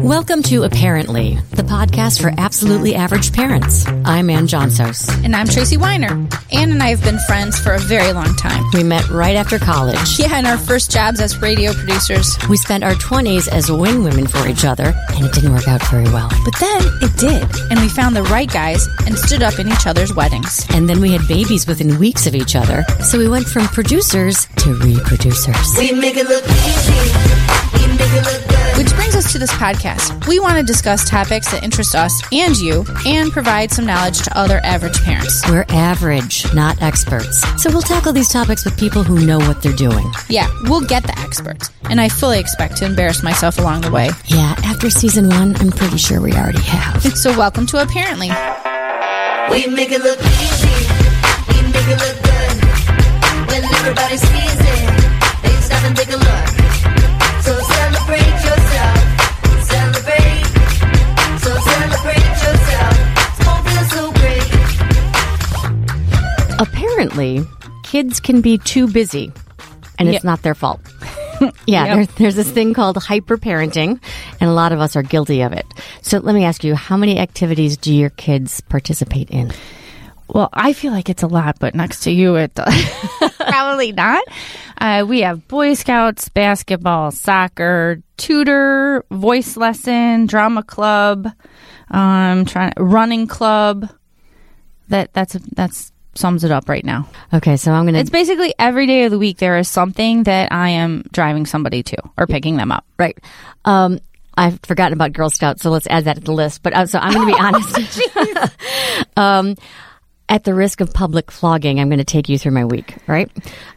Welcome to Apparently, the podcast for absolutely average parents. I'm Ann Johnson. And I'm Tracy Weiner. Ann and I have been friends for a very long time. We met right after college. Yeah, in our first jobs as radio producers. We spent our 20s as wing women for each other, and it didn't work out very well. But then it did, and we found the right guys and stood up in each other's weddings. And then we had babies within weeks of each other, so we went from producers to reproducers. We make it look easy. We make it look good. Which brings us to this podcast. We want to discuss topics that interest us and you, and provide some knowledge to other average parents. We're average, not experts. So we'll tackle these topics with people who know what they're doing. Yeah, we'll get the experts, and I fully expect to embarrass myself along the way. Yeah, after season one, I'm pretty sure we already have. So, welcome to Apparently. We make it look easy. We make it look good. When everybody sees it, they stop and take a look. Apparently, kids can be too busy, and it's Yep. not their fault. yeah, Yep. there, there's this thing called hyperparenting, and a lot of us are guilty of it. So let me ask you, how many activities do your kids participate in? Well, I feel like it's a lot, but next to you, it probably not. Uh, we have Boy Scouts, basketball, soccer, tutor, voice lesson, drama club, um, trying running club. That that's that's sums it up right now. Okay, so I'm gonna It's basically every day of the week there is something that I am driving somebody to or picking them up. right. Um, I've forgotten about Girl Scouts, so let's add that to the list. But uh, so I'm going to be honest. um, at the risk of public flogging, I'm going to take you through my week. Right?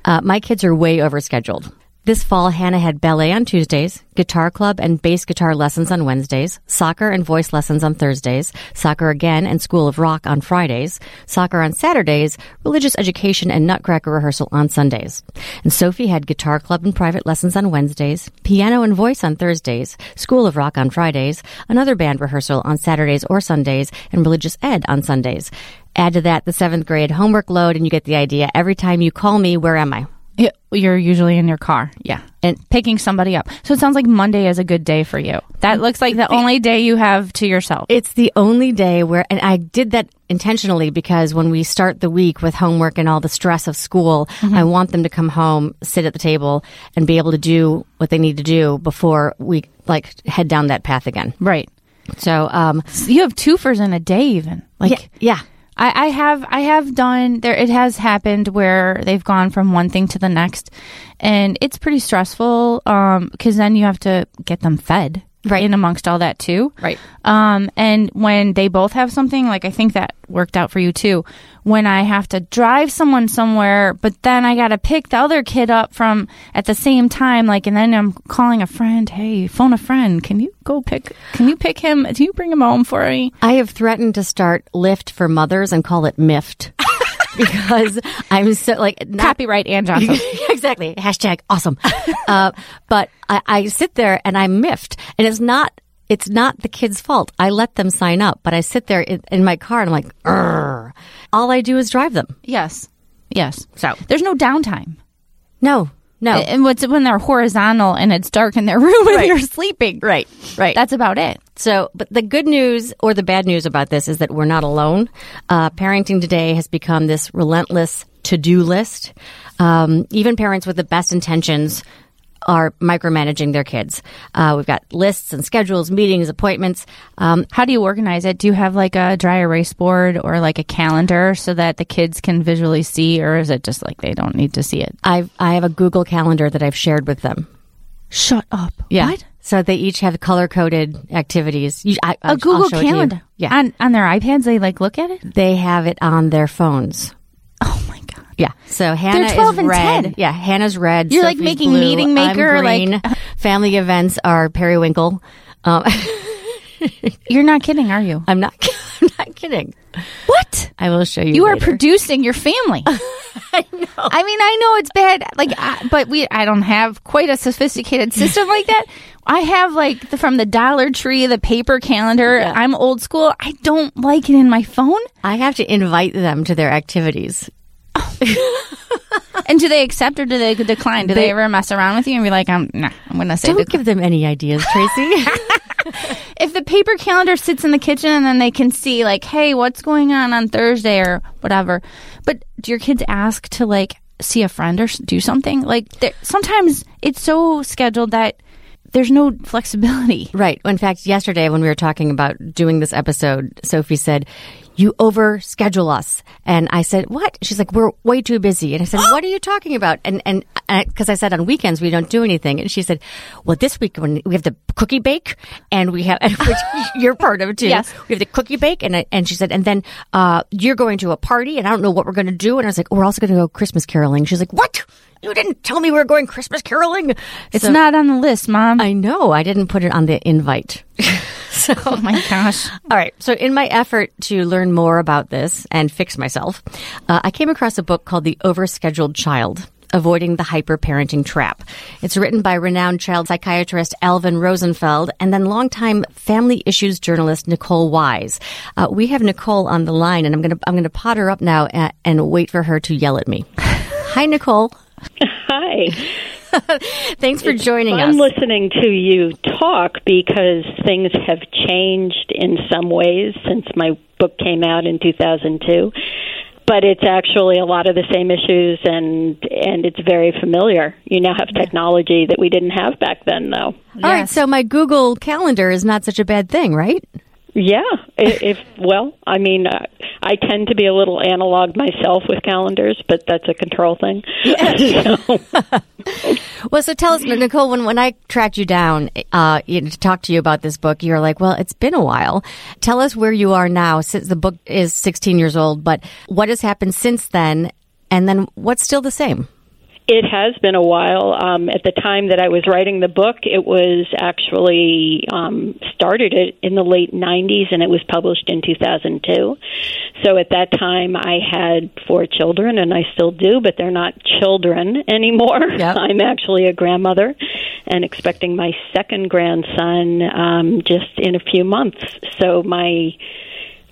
Uh, my kids are way overscheduled. This fall, Hannah had ballet on Tuesdays, guitar club and bass guitar lessons on Wednesdays, soccer and voice lessons on Thursdays, soccer again and School of Rock on Fridays, soccer on Saturdays, religious education and nutcracker rehearsal on Sundays. And Sophie had guitar club and private lessons on Wednesdays, piano and voice on Thursdays, School of Rock on Fridays, another band rehearsal on Saturdays or Sundays, and religious ed on Sundays. Add to that the seventh grade homework load and you get the idea. Every time you call me, where am I? Yeah, You're usually in your car, yeah, and picking somebody up. So it sounds like Monday is a good day for you. That looks like the only day you have to yourself. It's the only day where, and I did that intentionally because when we start the week with homework and all the stress of school, I want them to come home, sit at the table, and be able to do what they need to do before we like head down that path again. right. So, um, You have twofers in a day, even like. yeah, yeah. I, I have I have done there it has happened where they've gone from one thing to the next and it's pretty stressful um because then you have to get them fed Right. in amongst all that too. Right. um and when they both have something like I think that worked out for you too. When I have to drive someone somewhere but then I got to pick the other kid up from at the same time like and then I'm calling a friend hey phone a friend. Can you go pick can you pick him? Can you bring him home for me? I have threatened to start Lyft for mothers and call it Miffed because I'm so like not copyright Ann Johnson exactly. Hashtag awesome. uh, but I, I sit there and I'm miffed, and it's not. It's not the kid's fault. I let them sign up, but I sit there in, in my car and I'm like, Urgh. all I do is drive them. Yes. Yes. So there's no downtime. No, no. And what's when they're horizontal and it's dark in their room and Right. they're sleeping. right, right. That's about it. So, but the good news or the bad news about this is that we're not alone. Uh, parenting today has become this relentless to-do list. Um, even parents with the best intentions are micromanaging their kids. Uh, we've got lists and schedules, meetings, appointments. Um, How do you organize it? Do you have like a dry erase board or like a calendar so that the kids can visually see, or is it just like they don't need to see it? I've, I have a Google calendar that I've shared with them. Shut up. Yeah. What? So they each have color coded activities. You- I, A I'll Google show it to you. calendar. Yeah. On on their iPads, they like look at it. they have it on their phones. Oh my god. Yeah. So Hannah 12 is and red. 10. Yeah. Hannah's red. You're, like, making blue, meeting I'm maker, like- Family events are periwinkle. Um, You're not kidding, are you? I'm not. I'm not kidding. What? I will show you. You are producing your family. I know. I mean, I know it's bad. Like, I, but we, I don't have quite a sophisticated system like that. I have like the, from the Dollar Tree, the paper calendar. Yeah. I'm old school. I don't like it in my phone. I have to invite them to their activities. And do they accept or do they decline? Do they, ever mess around with you and be like, "I'm, nah, I'm going to say Don't decline. give them any ideas, Tracy. if the paper calendar sits in the kitchen and then they can see like, hey, what's going on on Thursday or whatever. But do your kids ask to like see a friend or do something? Like sometimes it's so scheduled that there's no flexibility. Right. In fact, yesterday when we were talking about doing this episode, Sophie said, you overschedule us. And I said, what? She's like, we're way too busy. And I said, what are you talking about? And, and, because I said on weekends we don't do anything. And she said, well, this week when we have the cookie bake and we have, which you're part of it too. Yes. We have the cookie bake. And I, and she said, and then, uh, you're going to a party and I don't know what we're going to do. And I was like, we're also going to go Christmas caroling. She's like, what? You didn't tell me we were going Christmas caroling. It's So- not on the list, mom. I know. I didn't put it on the invite. so, oh my gosh. all right. So, in my effort to learn more about this and fix myself, uh, I came across a book called The Overscheduled Child. Avoiding the Hyperparenting Trap. It's written by renowned child psychiatrist Alvin Rosenfeld and then longtime family issues journalist Nicole Wise. Uh, we have Nicole on the line, and I'm going to I'm going to pot her up now and, and wait for her to yell at me. Hi, Nicole. Hi. Thanks for joining us. I'm listening to you talk because things have changed in some ways since my book came out in 2002. But it's actually a lot of the same issues, and and it's very familiar. You now have technology that we didn't have back then, though. All right, so my Google Calendar is not such a bad thing, right? Yeah, if well, I mean, uh, I tend to be a little analog myself with calendars, but that's a control thing. So- Well, so tell us, Nicole, when, when I tracked you down uh, to talk to you about this book, you're like, well, it's been a while. Tell us where you are now since the book is 16 years old, but what has happened since then? And then what's still the same? It has been a while. Um, at the time that I was writing the book, it was actually um, started it in the late 90s and it was published in 2002. So at that time, I had four children, and I still do, but they're not children anymore. Yep. I'm actually a grandmother and expecting my second grandson um, just in a few months. So my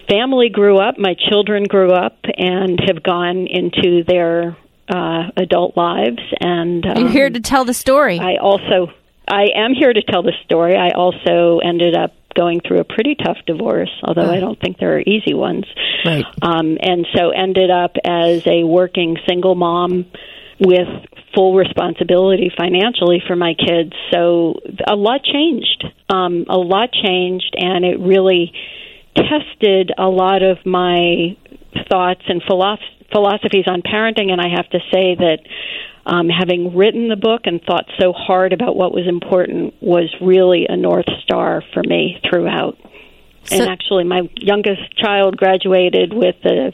family grew up, my children grew up, and have gone into their uh, adult lives. And um, You're here to tell the story. I also I am here to tell the story. I also ended up going through a pretty tough divorce, although I don't think there are easy ones. Right. Um, and so ended up as a working single mom with full responsibility financially for my kids. So a lot changed. Um, a lot changed, and it really tested a lot of my thoughts and philosoph- philosophies on parenting. And I have to say that um, having written the book and thought so hard about what was important was really a north star for me throughout. and actually, my youngest child graduated with a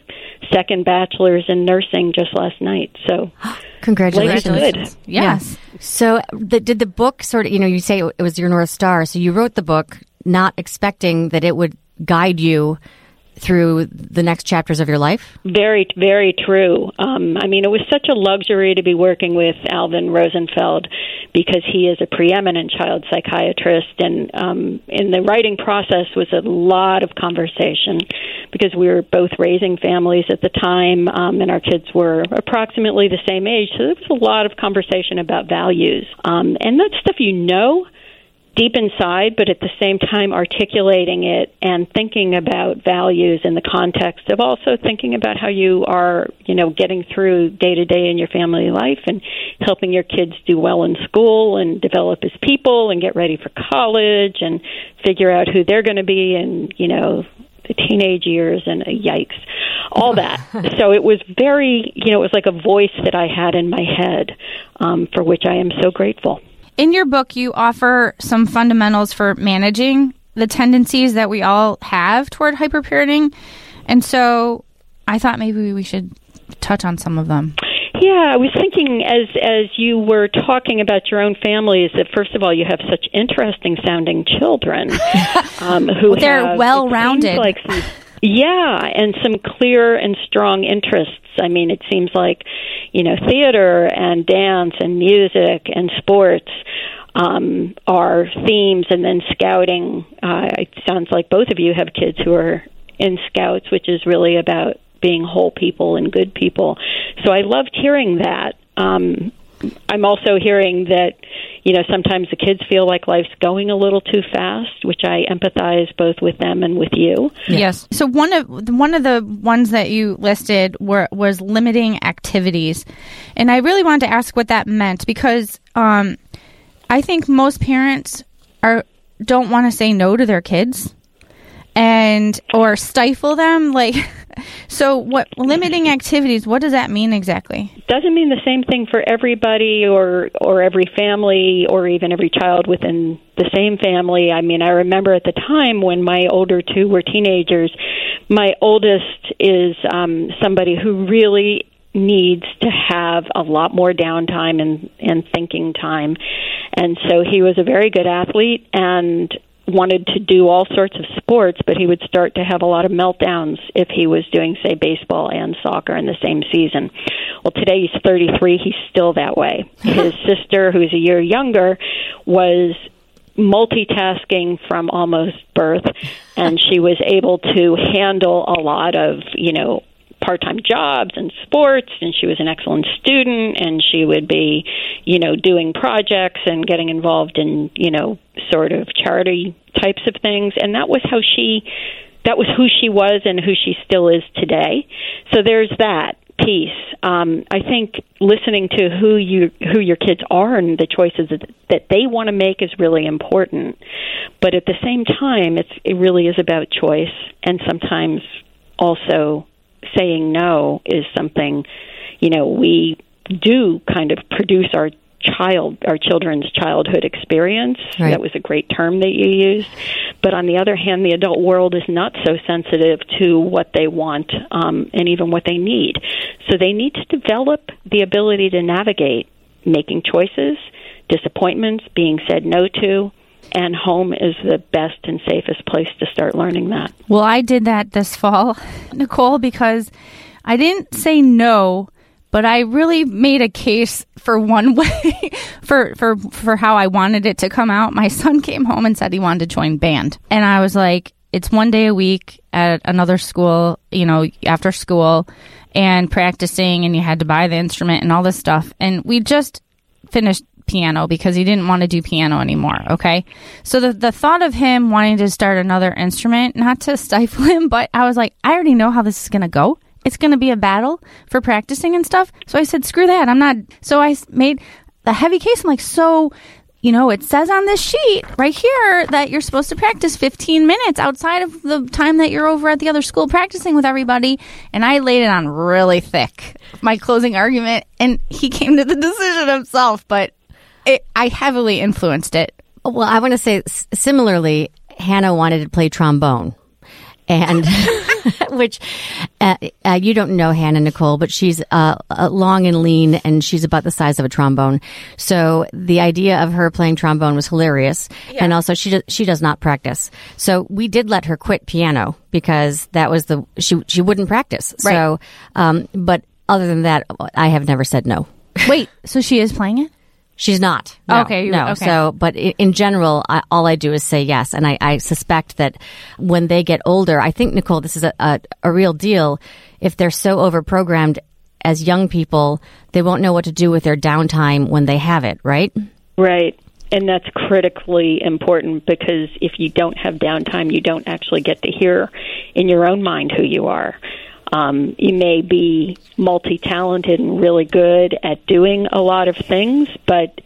second bachelor's in nursing just last night. So, Congratulations. Congratulations. Yes. So, the, did the book sort of, you know, you say it was your North Star. So, you wrote the book not expecting that it would guide you through the next chapters of your life? Very, very true. Um, I mean, it was such a luxury to be working with Alvin Rosenfeld because he is a preeminent child psychiatrist, and um, in the writing process was a lot of conversation because we were both raising families at the time, um, and our kids were approximately the same age. So there was a lot of conversation about values, um, and that's stuff you know deep inside, but at the same time articulating it and thinking about values in the context of also thinking about how you are, you know, getting through day to day in your family life and helping your kids do well in school and develop as people and get ready for college and figure out who they're going to be and, you know, the teenage years and uh, yikes, all that. so it was very, you know, it was like a voice that I had in my head um, for which I am so grateful. In your book, you offer some fundamentals for managing the tendencies that we all have toward hyperparenting. And so I thought maybe we should touch on some of them. Yeah, I was thinking as as you were talking about your own families that first of all you have such interesting sounding children um, who They're well-rounded. Like some, yeah, and some clear and strong interests. I mean, it seems like you know theater and dance and music and sports um, are themes, and then scouting. Uh, it sounds like both of you have kids who are in scouts, which is really about being whole people and good people. So I loved hearing that. Um, I'm also hearing that you know sometimes the kids feel like life's going a little too fast, which I empathize both with them and with you. Yes. So one of one of the ones that you listed were was limiting activities, and I really wanted to ask what that meant because um, I think most parents are don't want to say no to their kids and or stifle them like so what limiting activities what does that mean exactly doesn't mean the same thing for everybody or or every family or even every child within the same family. I mean, I remember at the time when my older two were teenagers, my oldest is um somebody who really needs to have a lot more downtime and and thinking time. And so he was a very good athlete and wanted to do all sorts of sports, but he would start to have a lot of meltdowns if he was doing, say, baseball and soccer in the same season. Well, today he's 33. He's still that way. His sister, who's a year younger, was multitasking from almost birth, and she was able to handle a lot of, you know, part-time jobs and sports and she was an excellent student and she would be you know doing projects and getting involved in you know sort of charity types of things. And that was how she that was who she was and who she still is today. So there's that piece. Um i think listening to who you who your kids are and the choices that, that they want to make is really important. But at the same time it's it really is about choice and sometimes also saying no is something you know we do kind of produce our child our children's childhood experience. Right. that was a great term that you used. But on the other hand the adult world is not so sensitive to what they want um, and even what they need. So they need to develop the ability to navigate making choices disappointments being said no to and home is the best and safest place to start learning that Well, I did that this fall, Nicole, because I didn't say no, but I really made a case for one way for for for how I wanted it to come out. My son came home and said he wanted to join band, and I was like, "It's one day a week at another school, you know, after school, and practicing, and you had to buy the instrument and all this stuff." And we just finished piano because he didn't want to do piano anymore. Okay. So the, the thought of him wanting to start another instrument, not to stifle him, but I was like, I already know how this is going to go. It's going to be a battle for practicing and stuff. So I said, screw that. I'm not. So I made a heavy case. I'm like, so, you know, it says on this sheet right here that you're supposed to practice 15 minutes outside of the time that you're over at the other school practicing with everybody. And I laid it on really thick, my closing argument. And he came to the decision himself, but it, I heavily influenced it. Well, I want to say similarly, Hannah wanted to play trombone. And which uh, uh, you don't know Hannah Nicole, but she's uh, uh, long and lean, and she's about the size of a trombone. So the idea of her playing trombone was hilarious, and also she does, she does not practice. So we did let her quit piano because that was the she she wouldn't practice. So, um, but other than that, I have never said no. Wait, so she is playing it? She's not. Oh, no, Okay, you- No. okay. So, but in general, I, all I do is say yes. And I, I suspect that when they get older, I think, Nicole, this is a, a, a real deal. If they're so overprogrammed as young people, they won't know what to do with their downtime when they have it, right? Right. And that's critically important because if you don't have downtime, you don't actually get to hear in your own mind who you are. Um, you may be multi talented and really good at doing a lot of things, but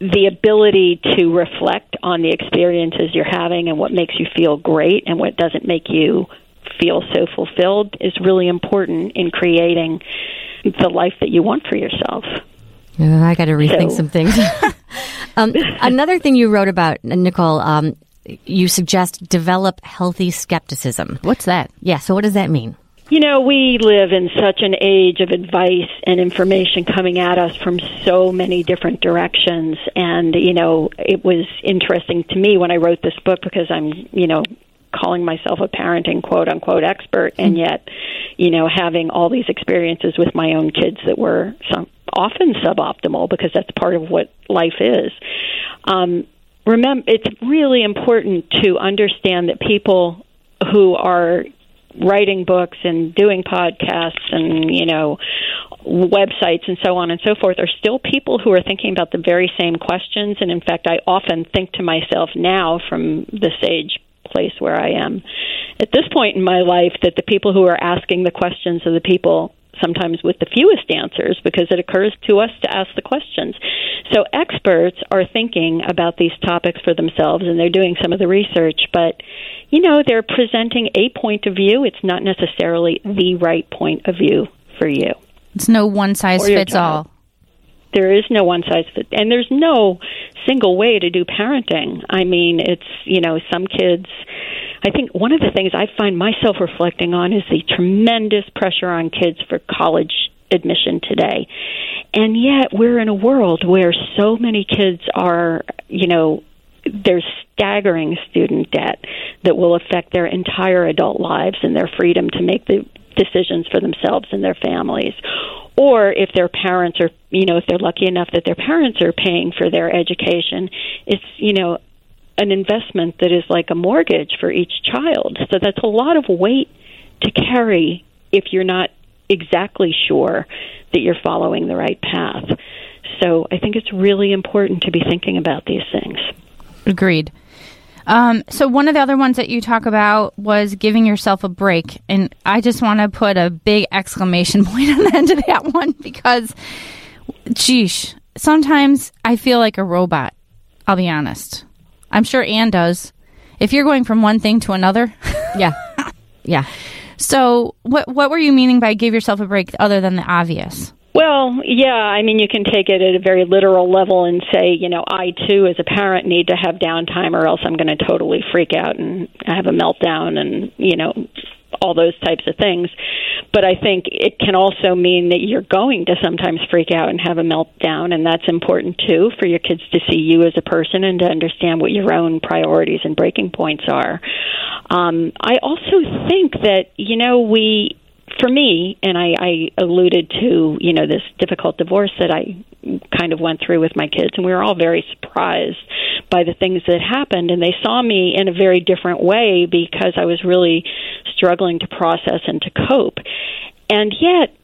the ability to reflect on the experiences you're having and what makes you feel great and what doesn't make you feel so fulfilled is really important in creating the life that you want for yourself. I got to rethink So- some things. um, another thing you wrote about, Nicole, um, you suggest develop healthy skepticism. What's that? Yeah. So, what does that mean? You know, we live in such an age of advice and information coming at us from so many different directions. And, you know, it was interesting to me when I wrote this book because I'm, you know, calling myself a parenting quote unquote expert and yet, you know, having all these experiences with my own kids that were some often suboptimal because that's part of what life is. Um, remember, it's really important to understand that people who are writing books and doing podcasts and you know websites and so on and so forth are still people who are thinking about the very same questions. And in fact I often think to myself now from this age place where I am at this point in my life that the people who are asking the questions are the people sometimes with the fewest answers because it occurs to us to ask the questions. So experts are thinking about these topics for themselves and they're doing some of the research, but you know, they're presenting a point of view. It's not necessarily the right point of view for you. It's no one size fits child. all. There is no one size fit, and there's no single way to do parenting. I mean, it's you know, some kids. I think one of the things I find myself reflecting on is the tremendous pressure on kids for college admission today, and yet we're in a world where so many kids are, you know, there's staggering student debt that will affect their entire adult lives and their freedom to make the decisions for themselves and their families or if their parents are you know if they're lucky enough that their parents are paying for their education it's you know an investment that is like a mortgage for each child. So that's a lot of weight to carry if you're not exactly sure that you're following the right path. So i think it's really important to be thinking about these things. Agreed. Um, so one of the other ones that you talk about was giving yourself a break, and I just want to put a big exclamation point on the end of that one because, geesh, sometimes I feel like a robot. I'll be honest. I'm sure Ann does. If you're going from one thing to another, Yeah. Yeah. so what what were you meaning by give yourself a break other than the obvious? Well, yeah, I mean, you can take it at a very literal level and say, you know, I too, as a parent, need to have downtime or else I'm going to totally freak out and have a meltdown and, you know, all those types of things. But I think it can also mean that you're going to sometimes freak out and have a meltdown, and that's important too for your kids to see you as a person and to understand what your own priorities and breaking points are. Um, I also think that, you know, we for me, and I, I alluded to, you know, this difficult divorce that I kind of went through with my kids, and we were all very surprised by the things that happened, and they saw me in a very different way because I was really struggling to process and to cope. And yet,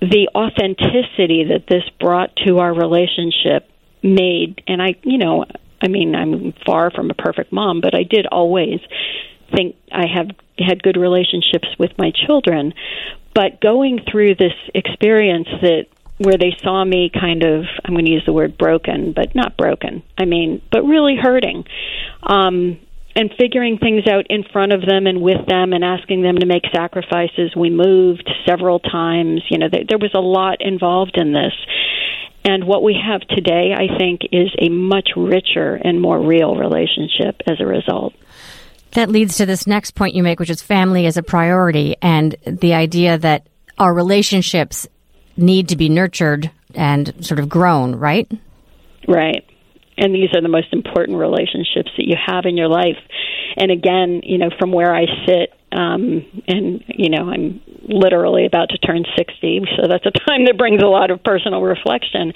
the authenticity that this brought to our relationship made, and I, you know, I mean, I'm far from a perfect mom, but I did always think I have had good relationships with my children. But going through this experience that where they saw me kind of I'm going to use the word broken, but not broken. I mean, but really hurting. Um and figuring things out in front of them and with them and asking them to make sacrifices. We moved several times. You know, there, there was a lot involved in this. And what we have today, I think, is a much richer and more real relationship as a result. That leads to this next point you make, which is family as a priority and the idea that our relationships need to be nurtured and sort of grown, right? Right. And these are the most important relationships that you have in your life. And again, you know, from where I sit, um, and you know, I'm literally about to turn 60, so that's a time that brings a lot of personal reflection.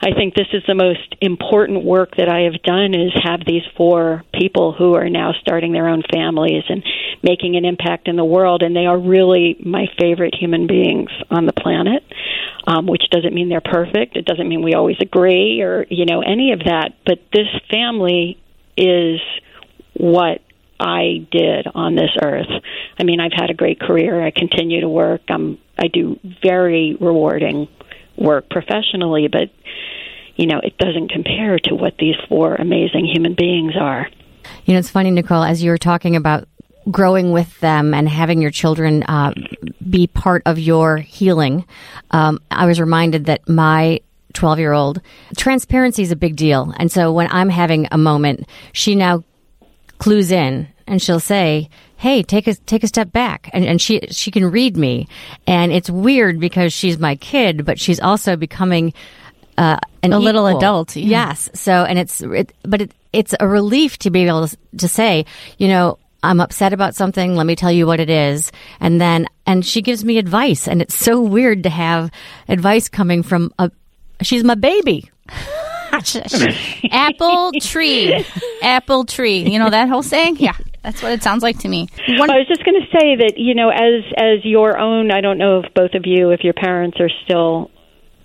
I think this is the most important work that I have done is have these four people who are now starting their own families and making an impact in the world, and they are really my favorite human beings on the planet. Um, which doesn't mean they're perfect. It doesn't mean we always agree or you know any of that. But this family is what I did on this earth. I mean, I've had a great career. I continue to work. Um, I do very rewarding work professionally, but you know, it doesn't compare to what these four amazing human beings are. You know, it's funny, Nicole, as you were talking about growing with them and having your children uh, be part of your healing, um, I was reminded that my 12 year old transparency is a big deal. And so when I'm having a moment, she now clues in and she'll say, Hey, take a take a step back, and, and she she can read me, and it's weird because she's my kid, but she's also becoming uh, an A little equal. adult, yeah. Yes. So, and it's, it, but it, it's a relief to be able to, to say, you know, I'm upset about something. Let me tell you what it is. And then, and she gives me advice. And it's so weird to have advice coming from a, she's my baby. Apple tree. Apple tree. You know that whole saying? Yeah. That's what it sounds like to me. I was just going to say that you know, as as your own, I don't know if both of you, if your parents are still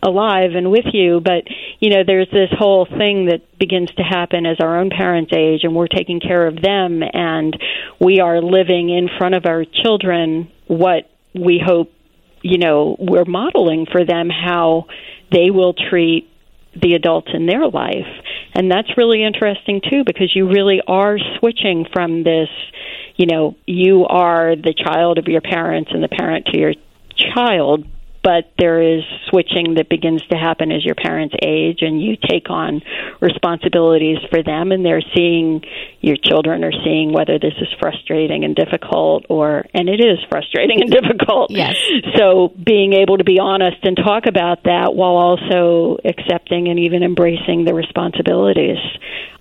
alive and with you, but you know, there's this whole thing that begins to happen as our own parents age, and we're taking care of them, and we are living in front of our children what we hope, you know, we're modeling for them how they will treat the adults in their life. And that's really interesting too because you really are switching from this, you know, you are the child of your parents and the parent to your child, but there is switching that begins to happen as your parents age and you take on responsibilities for them and they're seeing your children are seeing whether this is frustrating and difficult or and it is frustrating and difficult Yes. so being able to be honest and talk about that while also accepting and even embracing the responsibilities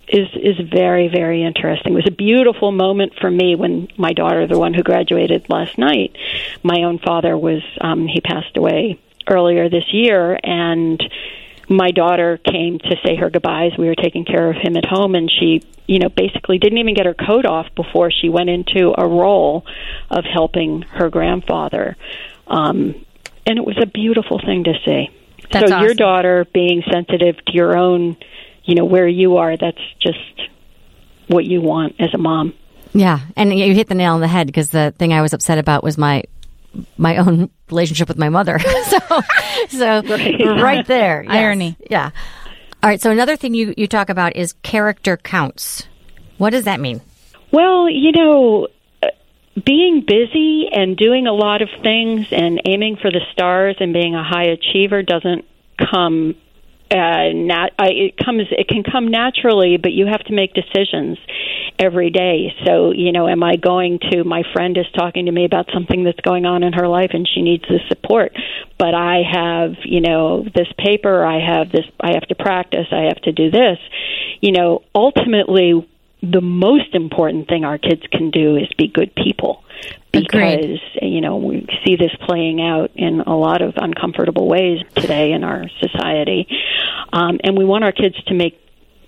is is very very interesting. It was a beautiful moment for me when my daughter, the one who graduated last night, my own father was um, he passed away earlier this year, and my daughter came to say her goodbyes. We were taking care of him at home, and she, you know, basically didn't even get her coat off before she went into a role of helping her grandfather. Um, and it was a beautiful thing to see. That's so your daughter being sensitive to your own, you know, where you are, that's just what you want as a mom. Yeah, and you hit the nail on the head because the thing I was upset about was my my own relationship with my mother. so, so right there, yes. Irony. Yeah. All right. So another thing you you talk about is character counts. What does that mean? Well, you know, uh, being busy and doing a lot of things and aiming for the stars and being a high achiever doesn't come uh, nat- I, it comes it can come naturally, but you have to make decisions every day. So, you know, am I going to my friend is talking to me about something that's going on in her life and she needs the support, but I have, you know, this paper, I have this I have to practice, I have to do this. You know, ultimately the most important thing our kids can do is be good people. Because Agreed. you know we see this playing out in a lot of uncomfortable ways today in our society. Um, and we want our kids to make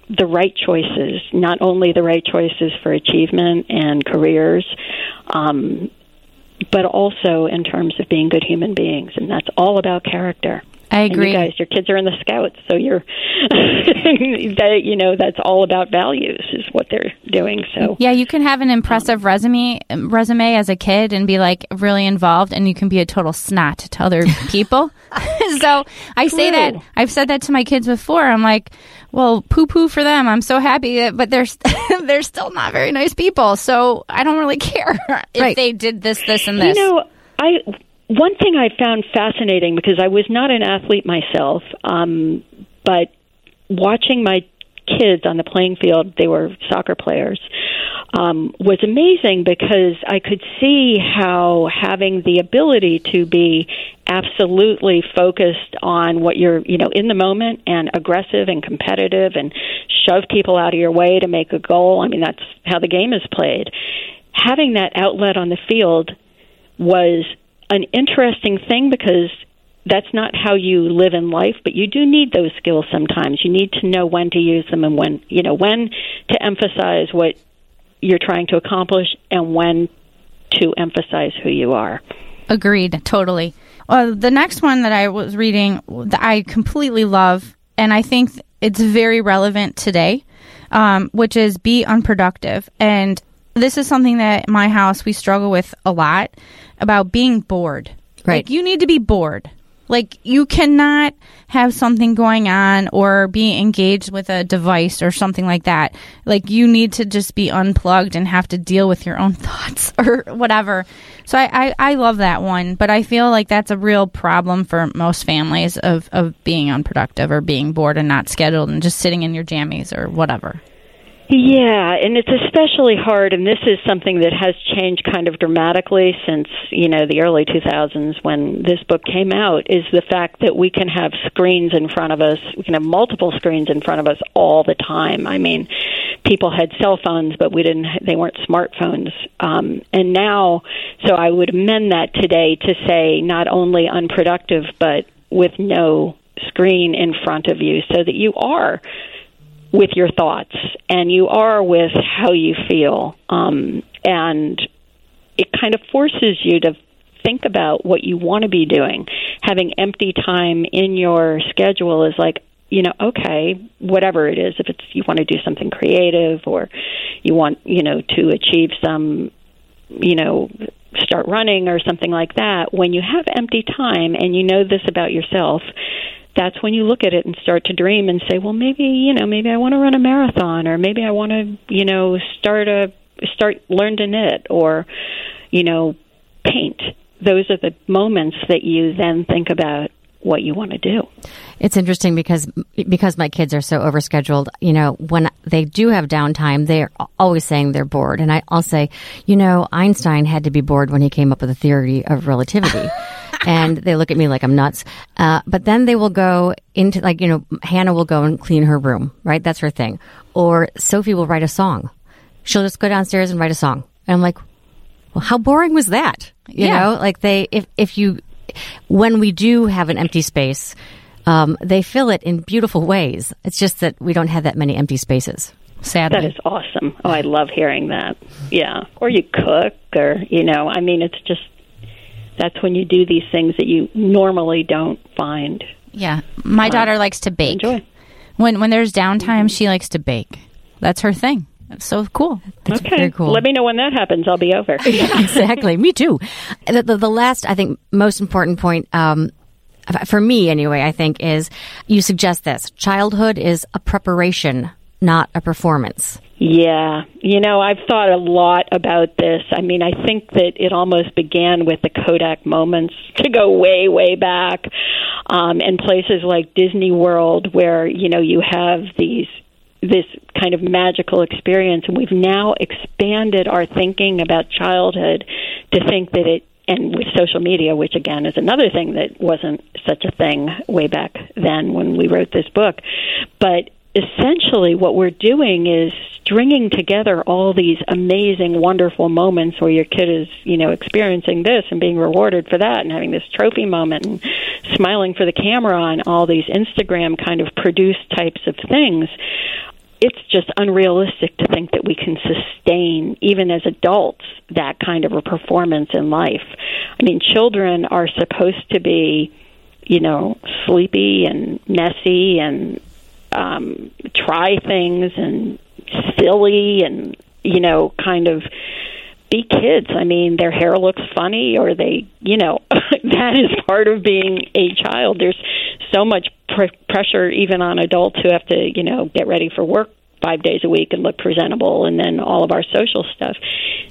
the right choices not only the right choices for achievement and careers um, but also in terms of being good human beings. And that's all about character I agree. you guys, your kids are in the scouts, so you're, that, you know, that's all about values is what they're doing. So Yeah, you can have an impressive resume resume as a kid and be like really involved, and you can be a total snot to other people. so I say True. that I've said that to my kids before. I'm like, well, poo poo for them. I'm so happy, that, but they're they're still not very nice people. So I don't really care if Right. they did this, this, and this. You know, I one thing I found fascinating because I was not an athlete myself, um, but watching my kids on the playing field, they were soccer players, um, was amazing because I could see how having the ability to be absolutely focused on what you're, you know, in the moment and aggressive and competitive and shove people out of your way to make a goal. I mean, that's how the game is played. Having that outlet on the field was an interesting thing because that's not how you live in life, but you do need those skills sometimes. You need to know when to use them and when, you know, when to emphasize what you're trying to accomplish and when to emphasize who you are. Agreed, totally. Uh, the next one that I was reading that I completely love, and I think it's very relevant today, um, which is be unproductive. And this is something that my house we struggle with a lot about being bored. Right. Like you need to be bored. Like you cannot have something going on or be engaged with a device or something like that. Like you need to just be unplugged and have to deal with your own thoughts or whatever. So I, I, I love that one, but I feel like that's a real problem for most families of, of being unproductive or being bored and not scheduled and just sitting in your jammies or whatever. Yeah, and it's especially hard, and this is something that has changed kind of dramatically since you know the early 2000s when this book came out. Is the fact that we can have screens in front of us, we can have multiple screens in front of us all the time. I mean, people had cell phones, but we didn't; they weren't smartphones. Um, and now, so I would amend that today to say not only unproductive, but with no screen in front of you, so that you are with your thoughts and you are with how you feel. Um, and it kind of forces you to think about what you want to be doing. Having empty time in your schedule is like, you know, okay, whatever it is, if it's you want to do something creative or you want, you know, to achieve some, you know, start running or something like that, when you have empty time and you know this about yourself, that's when you look at it and start to dream and say, well, maybe, you know, maybe I want to run a marathon or maybe I want to, you know, start a start learn to knit or, you know, paint. Those are the moments that you then think about what you want to do. It's interesting because because my kids are so overscheduled. You know, when they do have downtime, they're always saying they're bored, and I, I'll say, you know, Einstein had to be bored when he came up with the theory of relativity. and they look at me like I'm nuts. Uh, but then they will go into like you know, Hannah will go and clean her room, right? That's her thing. Or Sophie will write a song. She'll just go downstairs and write a song, and I'm like, well, how boring was that? You Yeah. know, like they if if you when we do have an empty space, um, they fill it in beautiful ways. It's just that we don't have that many empty spaces. Sadly. That is awesome. Oh, I love hearing that. Yeah. Or you cook or, you know, I mean, it's just that's when you do these things that you normally don't find. Yeah, my daughter likes to bake. Enjoy. When when there's downtime, she likes to bake. That's her thing. So cool. That's okay. very cool. Let me know when that happens. I'll be over. exactly. Me too. The, the, the last, I think, most important point, um, for me anyway, I think is you suggest this. Childhood is a preparation, not a performance. Yeah, you know, I've thought a lot about this. I mean, I think that it almost began with the Kodak moments to go way, way back, um, and places like Disney World, where you know you have these this kind of magical experience, and we've now expanded our thinking about childhood to think that it and with social media, which again is another thing that wasn't such a thing way back then when we wrote this book. But essentially, what we're doing is stringing together all these amazing, wonderful moments where your kid is, you know, experiencing this and being rewarded for that and having this trophy moment and smiling for the camera and all these Instagram kind of produced types of things it's just unrealistic to think that we can sustain, even as adults, that kind of a performance in life. I mean, children are supposed to be, you know, sleepy and messy and um, try things and silly and, you know, kind of be kids. I mean, their hair looks funny, or they, you know, that is part of being a child. There's so much pr- pressure, even on adults who have to, you know, get ready for work five days a week and look presentable, and then all of our social stuff.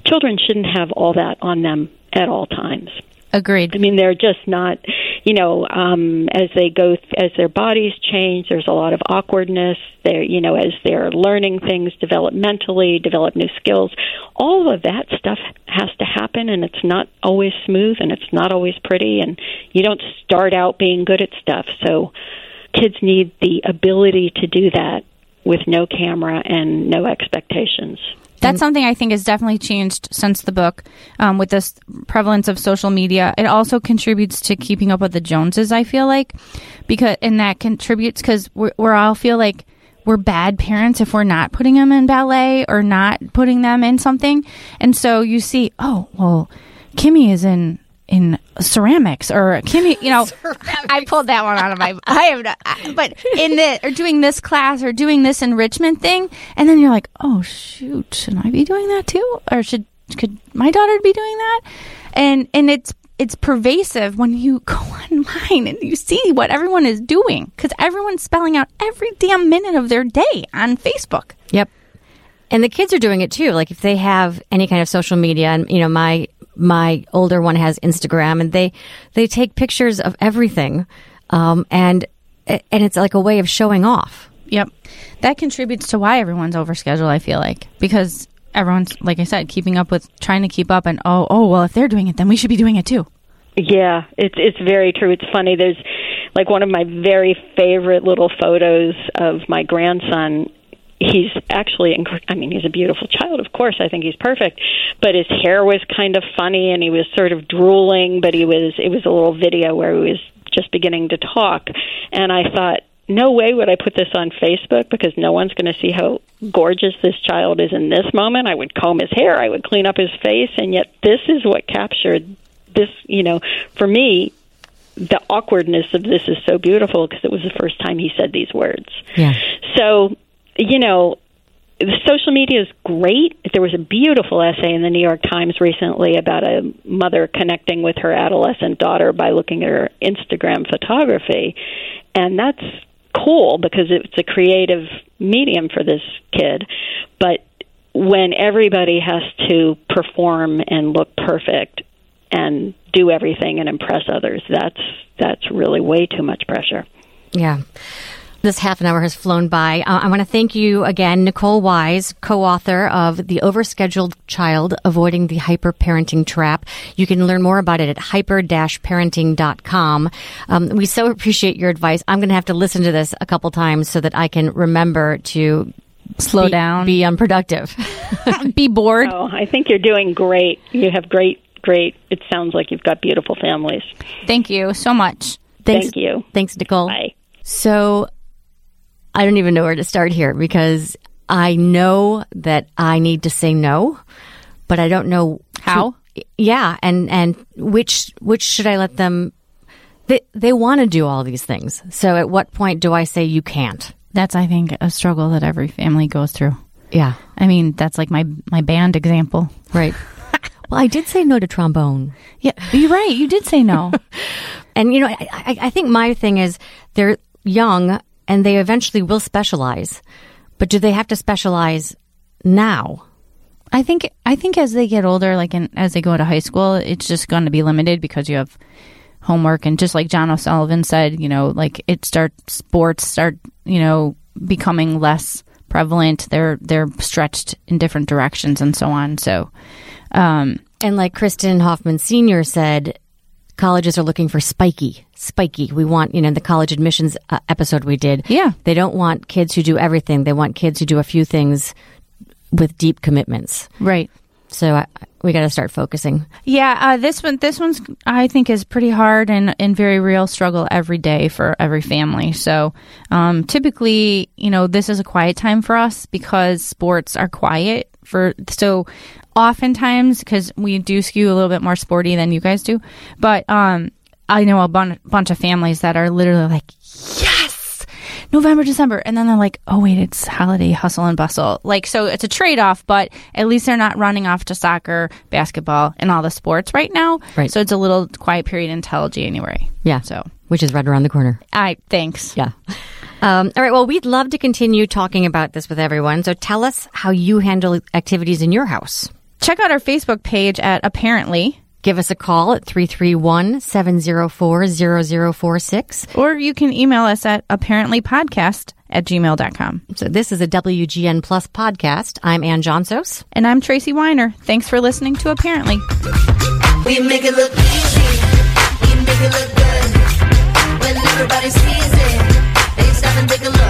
Children shouldn't have all that on them at all times. Agreed. I mean, they're just not, you know, um, as they go, as their bodies change, there's a lot of awkwardness. They're, you know, as they're learning things developmentally, develop new skills. All of that stuff has to happen, and it's not always smooth, and it's not always pretty, and you don't start out being good at stuff. So, kids need the ability to do that with no camera and no expectations. That's something I think has definitely changed since the book. Um, with this prevalence of social media, it also contributes to keeping up with the Joneses. I feel like because and that contributes because we're, we're all feel like we're bad parents if we're not putting them in ballet or not putting them in something. And so you see, oh well, Kimmy is in in ceramics or Kimmy, you you know, I pulled that one out of my. I have, not, but in the or doing this class or doing this enrichment thing, and then you're like, oh shoot, should I be doing that too, or should could my daughter be doing that? And and it's it's pervasive when you go online and you see what everyone is doing because everyone's spelling out every damn minute of their day on Facebook. Yep. And the kids are doing it too. Like if they have any kind of social media and you know my my older one has Instagram and they they take pictures of everything um, and and it's like a way of showing off. Yep. That contributes to why everyone's over overscheduled, I feel like. Because everyone's like I said, keeping up with trying to keep up and oh oh well if they're doing it then we should be doing it too. Yeah, it's it's very true. It's funny. There's like one of my very favorite little photos of my grandson. He's actually, I mean, he's a beautiful child. Of course, I think he's perfect. But his hair was kind of funny, and he was sort of drooling. But he was. It was a little video where he was just beginning to talk, and I thought, no way would I put this on Facebook because no one's going to see how gorgeous this child is in this moment. I would comb his hair, I would clean up his face, and yet this is what captured this, you know, for me, the awkwardness of this is so beautiful because it was the first time he said these words. Yeah. So, you know, social media is great. There was a beautiful essay in the New York Times recently about a mother connecting with her adolescent daughter by looking at her Instagram photography. And that's cool because it's a creative medium for this kid. But when everybody has to perform and look perfect and do everything and impress others, that's that's really way too much pressure. Yeah. This half an hour has flown by. Uh, I want to thank you again, Nicole Wise, co-author of The Overscheduled Child, Avoiding the Hyper-Parenting Trap. You can learn more about it at hyper-parenting.com. Um, we so appreciate your advice. I'm going to have to listen to this a couple times so that I can remember to Slow be, down. be unproductive. Be bored. Oh, I think you're doing great. You have great, great. It sounds like you've got beautiful families. Thank you so much. Thanks, Thank you. Thanks, Nicole. Bye. So I don't even know where to start here because I know that I need to say no, but I don't know How? yeah, and and which which should I let them? They they want to do all these things. So at what point do I say you can't? That's, I think, a struggle that every family goes through. Yeah, I mean, that's like my my band example. right. well, I did say no to trombone. Yeah, you're right. You did say no. And you know, I, I, I think my thing is they're young and they eventually will specialize, but do they have to specialize now? I think I think as they get older, like in, as they go to high school, it's just going to be limited because you have homework and just like John O'Sullivan said, you know, like it starts sports start, you know, becoming less prevalent. They're they're stretched in different directions and so on. So, um, And like Kristen Hoffman Sr. said, colleges are looking for spiky, spiky. We want, you know, the college admissions uh, episode we did. Yeah. They don't want kids who do everything. They want kids who do a few things with deep commitments. right. So I, we got to start focusing. Yeah, uh, this one, this one's I think is pretty hard and and very real struggle every day for every family. So, um, typically, you know, this is a quiet time for us because sports are quiet for so. Oftentimes, because we do skew a little bit more sporty than you guys do, but um, I know a bun- bunch of families that are literally like, yes, November, December. And then they're like, oh, wait, it's holiday hustle and bustle. Like, so it's a trade off, but at least they're not running off to soccer, basketball, and all the sports right now. Right. So it's a little quiet period until January. Yeah. So, Which is right around the corner. I, thanks. Yeah. Um, all right. Well, we'd love to continue talking about this with everyone. So tell us how you handle activities in your house. Check out our Facebook page at Apparently. Give us a call at 331 704 0046. Or you can email us at apparentlypodcast at gmail.com. So this is a WGN Plus podcast. I'm Ann Johnson. And I'm Tracy Weiner. Thanks for listening to Apparently. We make it look easy. We make it look good. When everybody sees it, they stop and take a look.